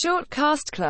Shortcast Club.